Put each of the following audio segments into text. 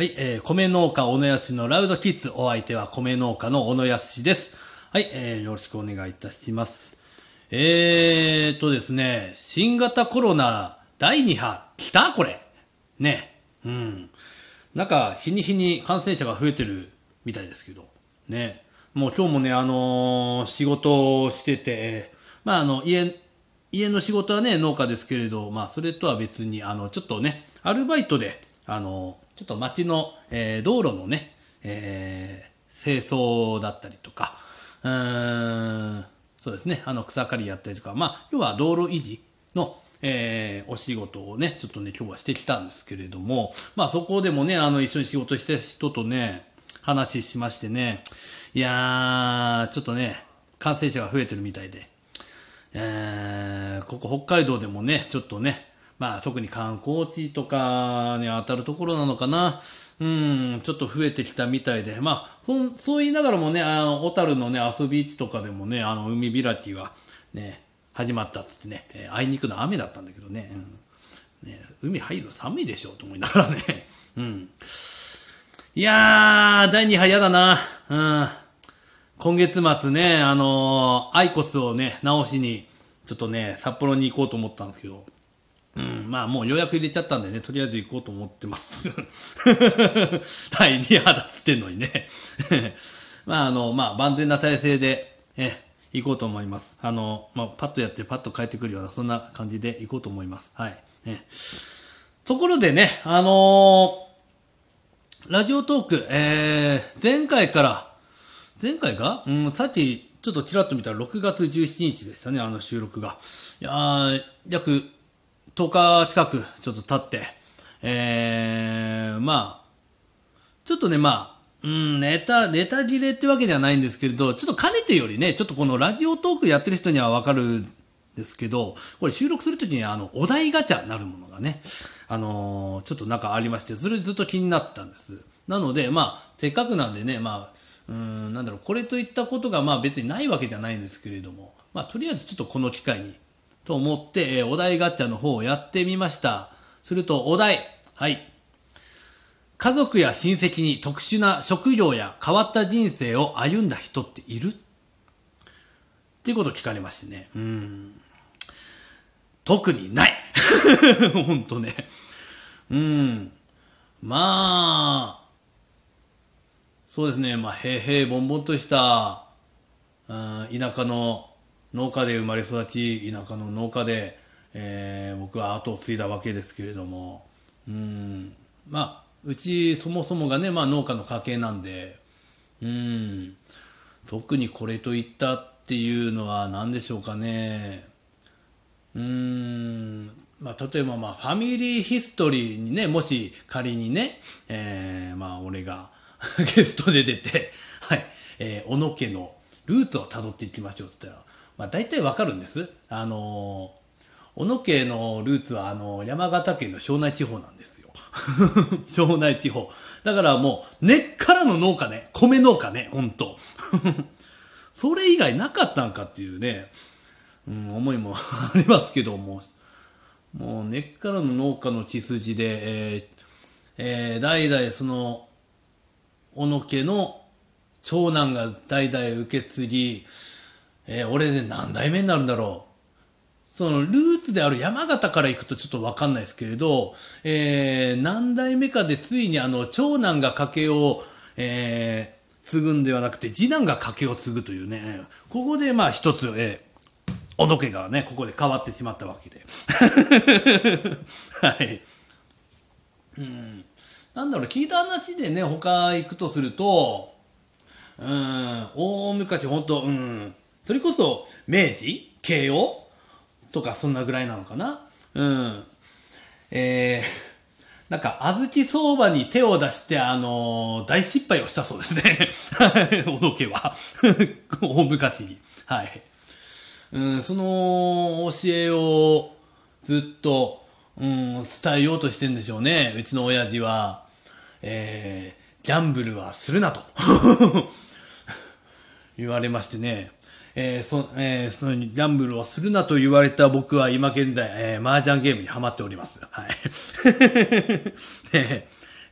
はい、えー、米農家小野康のラウドキッズ、お相手は米農家の小野康です。はい、えー、よろしくお願いいたします。えーとですね、新型コロナ第2波、来た？これ。ね。うん。なんか、日に日に感染者が増えてるみたいですけど。ね。もう今日もね、あのー仕事をしてて、まああの、家、家の仕事はね、農家ですけれど、まあそれとは別に、あの、ちょっとね、アルバイトで、あの、ちょっと街の、えー道路のね、えー清掃だったりとか、うーん、そうですね、あの、草刈りやったりとか、まあ、要は道路維持の、えーお仕事をね、ちょっとね、今日はしてきたんですけれども、まあそこでもね、あの、一緒に仕事してる人とね、話しましてね、いやー、ちょっとね、感染者が増えてるみたいで、えー、ここ北海道でもね、ちょっとね、まあ特に観光地とかに当たるところなのかな。うん、ちょっと増えてきたみたいで、まあ、そそう言いながらもね、あの、小樽のね、遊び地とかでもね、あの、海開きがね、始まったっつってね、えーあいにくの雨だったんだけどね、うん、ね、海入るの寒いでしょうと思いながらね、うん。いやー、第2波嫌だな。うん。今月末ね、あのーアイコスをね、直しに、ちょっとね、札幌に行こうと思ったんですけど、うん、まあもう予約入れちゃったんでね、とりあえず行こうと思ってます。第2波だっつってんのにね。まああの、まあ万全な体制で、え、行こうと思います。あの、まあパッとやってパッと帰ってくるような、そんな感じで行こうと思います。はい。ね、ところでね、あのーラジオトーク、えー、前回から、前回かうん、さっき、ちょっとちらっと見たら6月17日でしたね、あの収録が。いやー、約10日近くちょっと経って、えー、まあ、ちょっとね、まあ、うん、ネタ、ネタ切れってわけではないんですけれど、ちょっとかねてよりね、ちょっとこのラジオトークやってる人にはわかるんですけど、これ収録するときにあの、お題ガチャなるものがね、あのーちょっとなんかありまして、それずっと気になってたんです。なので、まあ、せっかくなんでね、まあ、うん、なんだろう、これといったことがまあ別にないわけじゃないんですけれども、まあとりあえずちょっとこの機会に、と思って、えお題ガチャの方をやってみました。すると、お題、はい。家族や親戚に特殊な職業や変わった人生を歩んだ人っている？っていうことを聞かれましてね。うん。特にないほんとね。うん。まあ、そうですね。まあ、平々凡々とした、うん田舎の農家で生まれ育ち、田舎の農家で、えー僕は後を継いだわけですけれども、うん、まあ、うちそもそもがね、まあ農家の家系なんで、うん、特にこれといったっていうのは何でしょうかね。うん、まあ、例えば、まあ、ファミリーヒストリーにね、もし仮にね、えー、まあ、俺が ゲストで出て、はい、えー、小野家のルーツを辿っていきましょうって言ったら、まあ、大体わかるんです。あの小野家のルーツは、あの山形県の庄内地方なんですよ。庄内地方。だからもう、根っからの農家ね、米農家ね、ほんと。それ以外なかったんかっていうね、うん、思いも ありますけども、もう根っからの農家の血筋で、えーえー代々その、小野家の長男が代々受け継ぎ、えー俺で何代目になるんだろう。そのルーツである山形から行くとちょっとわかんないですけれど、えー何代目かでついにあの、長男が家計を、えー継ぐんではなくて、次男が家計を継ぐというね、ここでまあ一つ、えー小野家がね、ここで変わってしまったわけで。はい。うん。なんだろう、聞いた話でね、他行くとすると、うん、大昔本当うん、それこそ、明治慶応とかそんなぐらいなのかなうん。えー、なんか、小豆相場に手を出して、あのー大失敗をしたそうですね。小野家は。大昔に。はい。うん、その教えをずっと、うん、伝えようとしてんでしょうね。うちの親父は、えー、ギャンブルはするなと。言われましてね。えー、そ、えー、そのギャンブルをするなと言われた僕は今現在、えー、麻雀ゲームにハマっております。はい。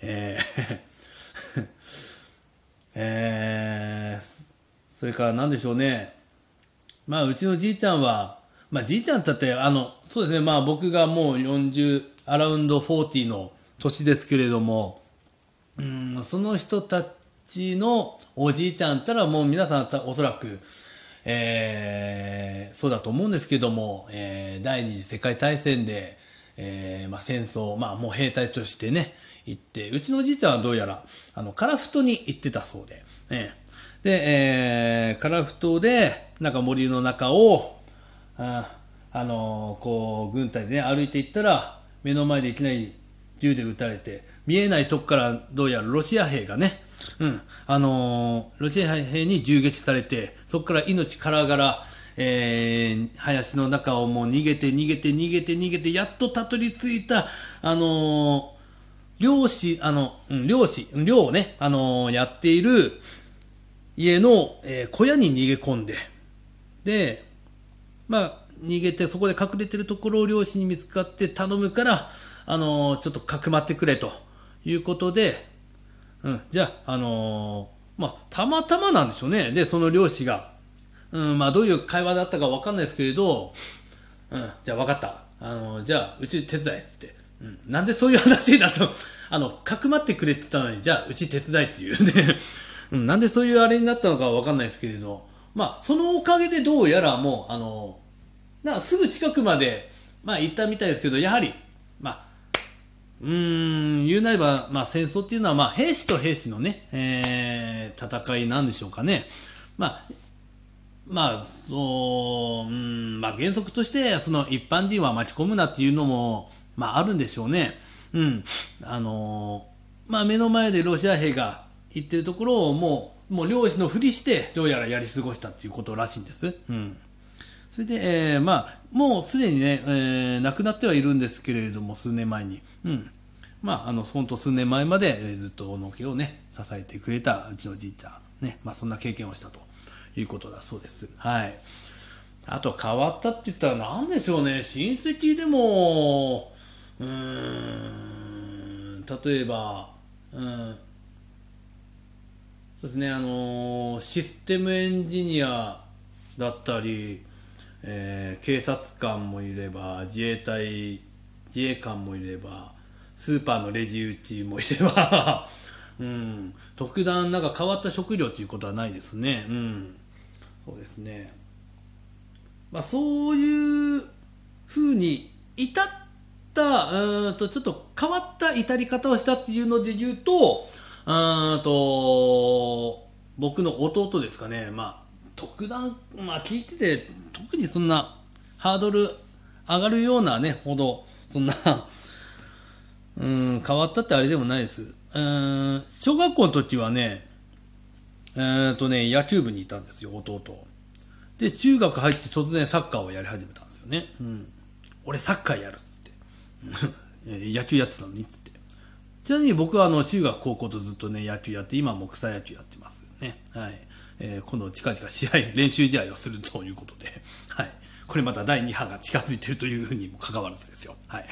えーえー、それから何でしょうね。まあ、うちのじいちゃんは、まあ、じいちゃんだって、あの、そうですね、まあ、僕がもう40、アラウンド40の年ですけれども、うん、その人たちちのおじいちゃんったらもう皆さんおそらく、えー、そうだと思うんですけども、えー、第二次世界大戦で、えー、まあ、戦争、まあ、もう兵隊としてね、行って、うちのおじいちゃんはどうやら、あの、カラフトに行ってたそうで、ね、で、えー、カラフトで、なんか森の中を、あ、あのー、こう、軍隊でね、歩いていったら、目の前でいきなり銃で撃たれて、見えないとこからどうやらロシア兵がね、うん、あのー、ロシア兵に銃撃されて、そこから命からがら、えー、林の中をもう逃げて逃げて逃げて逃げて、やっとたどり着いた、あのー、漁師、あの、うん、漁師、漁をね、あのー、やっている家の、えー、小屋に逃げ込んで、で、まあ、逃げてそこで隠れてるところを漁師に見つかって頼むから、あのー、ちょっとかくまってくれということで、うん、じゃあ、あのー、まあ、たまたまなんでしょうね。で、その漁師が、うん、まあ、どういう会話だったかわかんないですけれど、うん、じゃあ分かった。あのー、じゃあ、うち手伝いっつって。うん、なんでそういう話だと、あの、かくまってくれって言ったのに、じゃあ、うち手伝いっていう ね。うん、なんでそういうあれになったのかわかんないですけれど、まあ、そのおかげでどうやらもう、あの、なすぐ近くまで、まあ、行ったみたいですけど、やはり、まあ、うーん、言うなれば、まあ、戦争っていうのは、まあ、兵士と兵士のね、えー、戦いなんでしょうかね。まあ、まあ、そう、うん、まあ、原則として、その一般人は巻き込むなっていうのも、まあ、あるんでしょうね。うん。あのー、まあ、目の前でロシア兵が行ってるところをもう、もう漁師のふりして、どうやらやり過ごしたっていうことらしいんです。うん。それで、えー、まあ、もうすでにね、えー、亡くなってはいるんですけれども、数年前に。うん。まあ、あの、ほんと数年前まで、えー、ずっとの家をね、支えてくれたうちのじいちゃん。ね。まあ、そんな経験をしたということだそうです。はい。あと、変わったって言ったら何でしょうね。親戚でも、うーん、例えば、うん、そうですね、あのー、システムエンジニアだったり、えー、警察官もいれば、自衛隊、自衛官もいれば、スーパーのレジ打ちもいれば うん、特段なんか変わった食料ということはないですね。うん。そうですね。まあそういう風に至った、うんと、ちょっと変わった至り方をしたっていうので言うと、うんと、僕の弟ですかね。まあ、特段、まあ聞いてて、特にそんなハードル上がるようなね、ほど、そんな うん、変わったってあれでもないです。うん、小学校の時はね、えー、とね、野球部にいたんですよ、弟。で、中学入って突然サッカーをやり始めたんですよね。うん。俺サッカーやるっつって。野球やってたのにっつって。ちなみに僕はあの中学高校とずっとね野球やって今も草野球やってますよね。はい。えー、今度近々試合、練習試合をするということで、はい。これまた第2波が近づいてるというふうにも関わらずですよ。はい。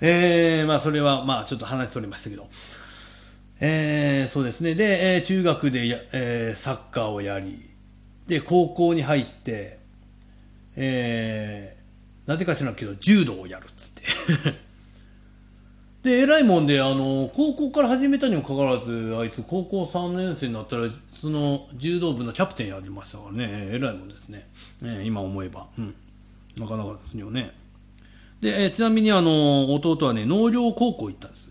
えー、まあそれはまあちょっと話しておりましたけど、えー、そうですね。で、えー、中学でや、えー、サッカーをやり、で、高校に入って、えー、なぜか知らんけど、柔道をやるっつってで、偉いもんで、あの、高校から始めたにもかかわらず、あいつ高校3年生になったら、その、柔道部のキャプテンやりましたからね、偉いもんですね。ね今思えば。うん。なかなかですよね。で、えちなみにあの、弟はね、農業高校行ったんです。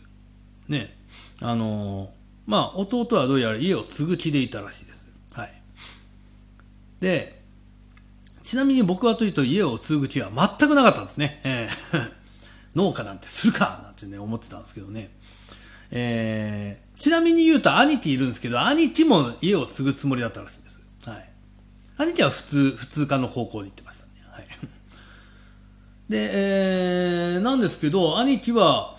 ね。あの、まあ、弟はどうやら家を継ぐ気でいたらしいです。はい。で、ちなみに僕はというと家を継ぐ気は全くなかったんですね。えー農家なんてするかなんてね、思ってたんですけどね。えー、ちなみに言うと兄貴いるんですけど、兄貴も家を継ぐつもりだったらしいんです。はい。兄貴は普通、普通科の高校に行ってましたね。はい。で、えー、なんですけど、兄貴は、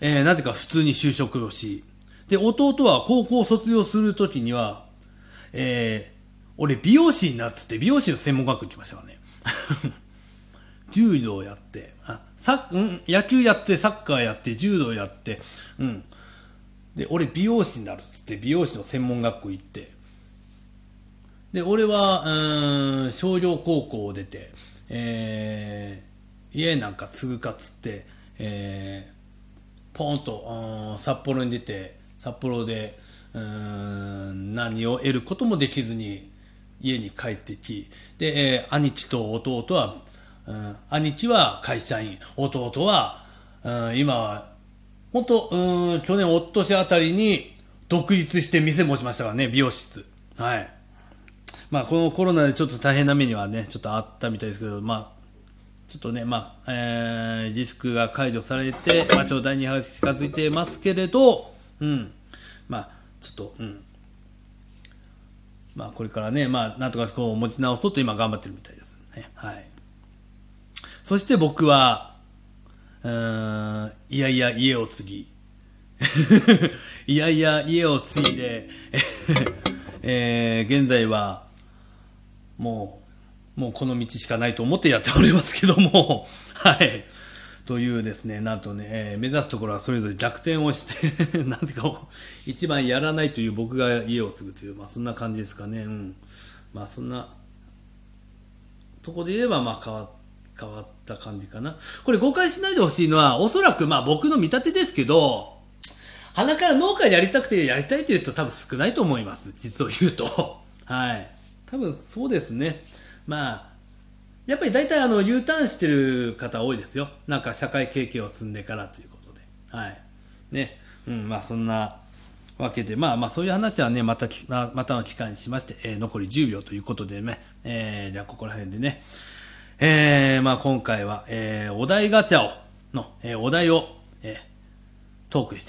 えー、なぜか普通に就職をし、で、弟は高校卒業するときには、えー、俺美容師になっつって美容師の専門学校行きましたからね。柔道やって、あ、さ、うん、野球やって、サッカーやって、柔道やって、うん。で、俺美容師になるっつって美容師の専門学校行って、で、俺は、うん、商業高校を出て、えー、家なんか継ぐかっつって、えー、ポーンと、うん札幌に出て、札幌で、うん、何を得ることもできずに家に帰ってき、で、えー、兄貴と弟は、うん、兄貴は会社員、弟は、うん、今は、本当うん、去年、おとしあたりに独立して店持ちましたからね、美容室。はい。まあ、このコロナでちょっと大変な目にはね、ちょっとあったみたいですけど、まあ、ちょっとね、まあ、えー、自粛が解除されて、まあ、ちょうど第2波が近づいてますけれど、うん、まあ、ちょっと、うん、まあ、これからね、まあ、なんとかこう持ち直そうと今頑張ってるみたいですね。はい。そして僕は、うん、いやいや家を継ぎ、いやいや家を継いで、えー、現在は、もう、もうこの道しかないと思ってやっておりますけども、はい。というですね、なんとね、えー、目指すところはそれぞれ逆転をしてなぜか一番やらないという僕が家を継ぐという、まあそんな感じですかね。うん。まあそんなとこで言えば、まあ変わっ変わった感じかな。これ誤解しないでほしいのは、おそらくまあ僕の見立てですけど、鼻から農家でやりたくてやりたいというと多分少ないと思います。実を言うと。はい。多分そうですね。まあ、やっぱり大体あの U ターンしてる方多いですよ。なんか社会経験を積んでからということで。はい。ね。うん、まあそんなわけで、まあまあそういう話はね、また、またの機会にしまして、えー、残り10秒ということでね、えー、じゃあここら辺でね、えー、まあ今回は、えー、お題ガチャを、の、えー、お題を、えー、トークして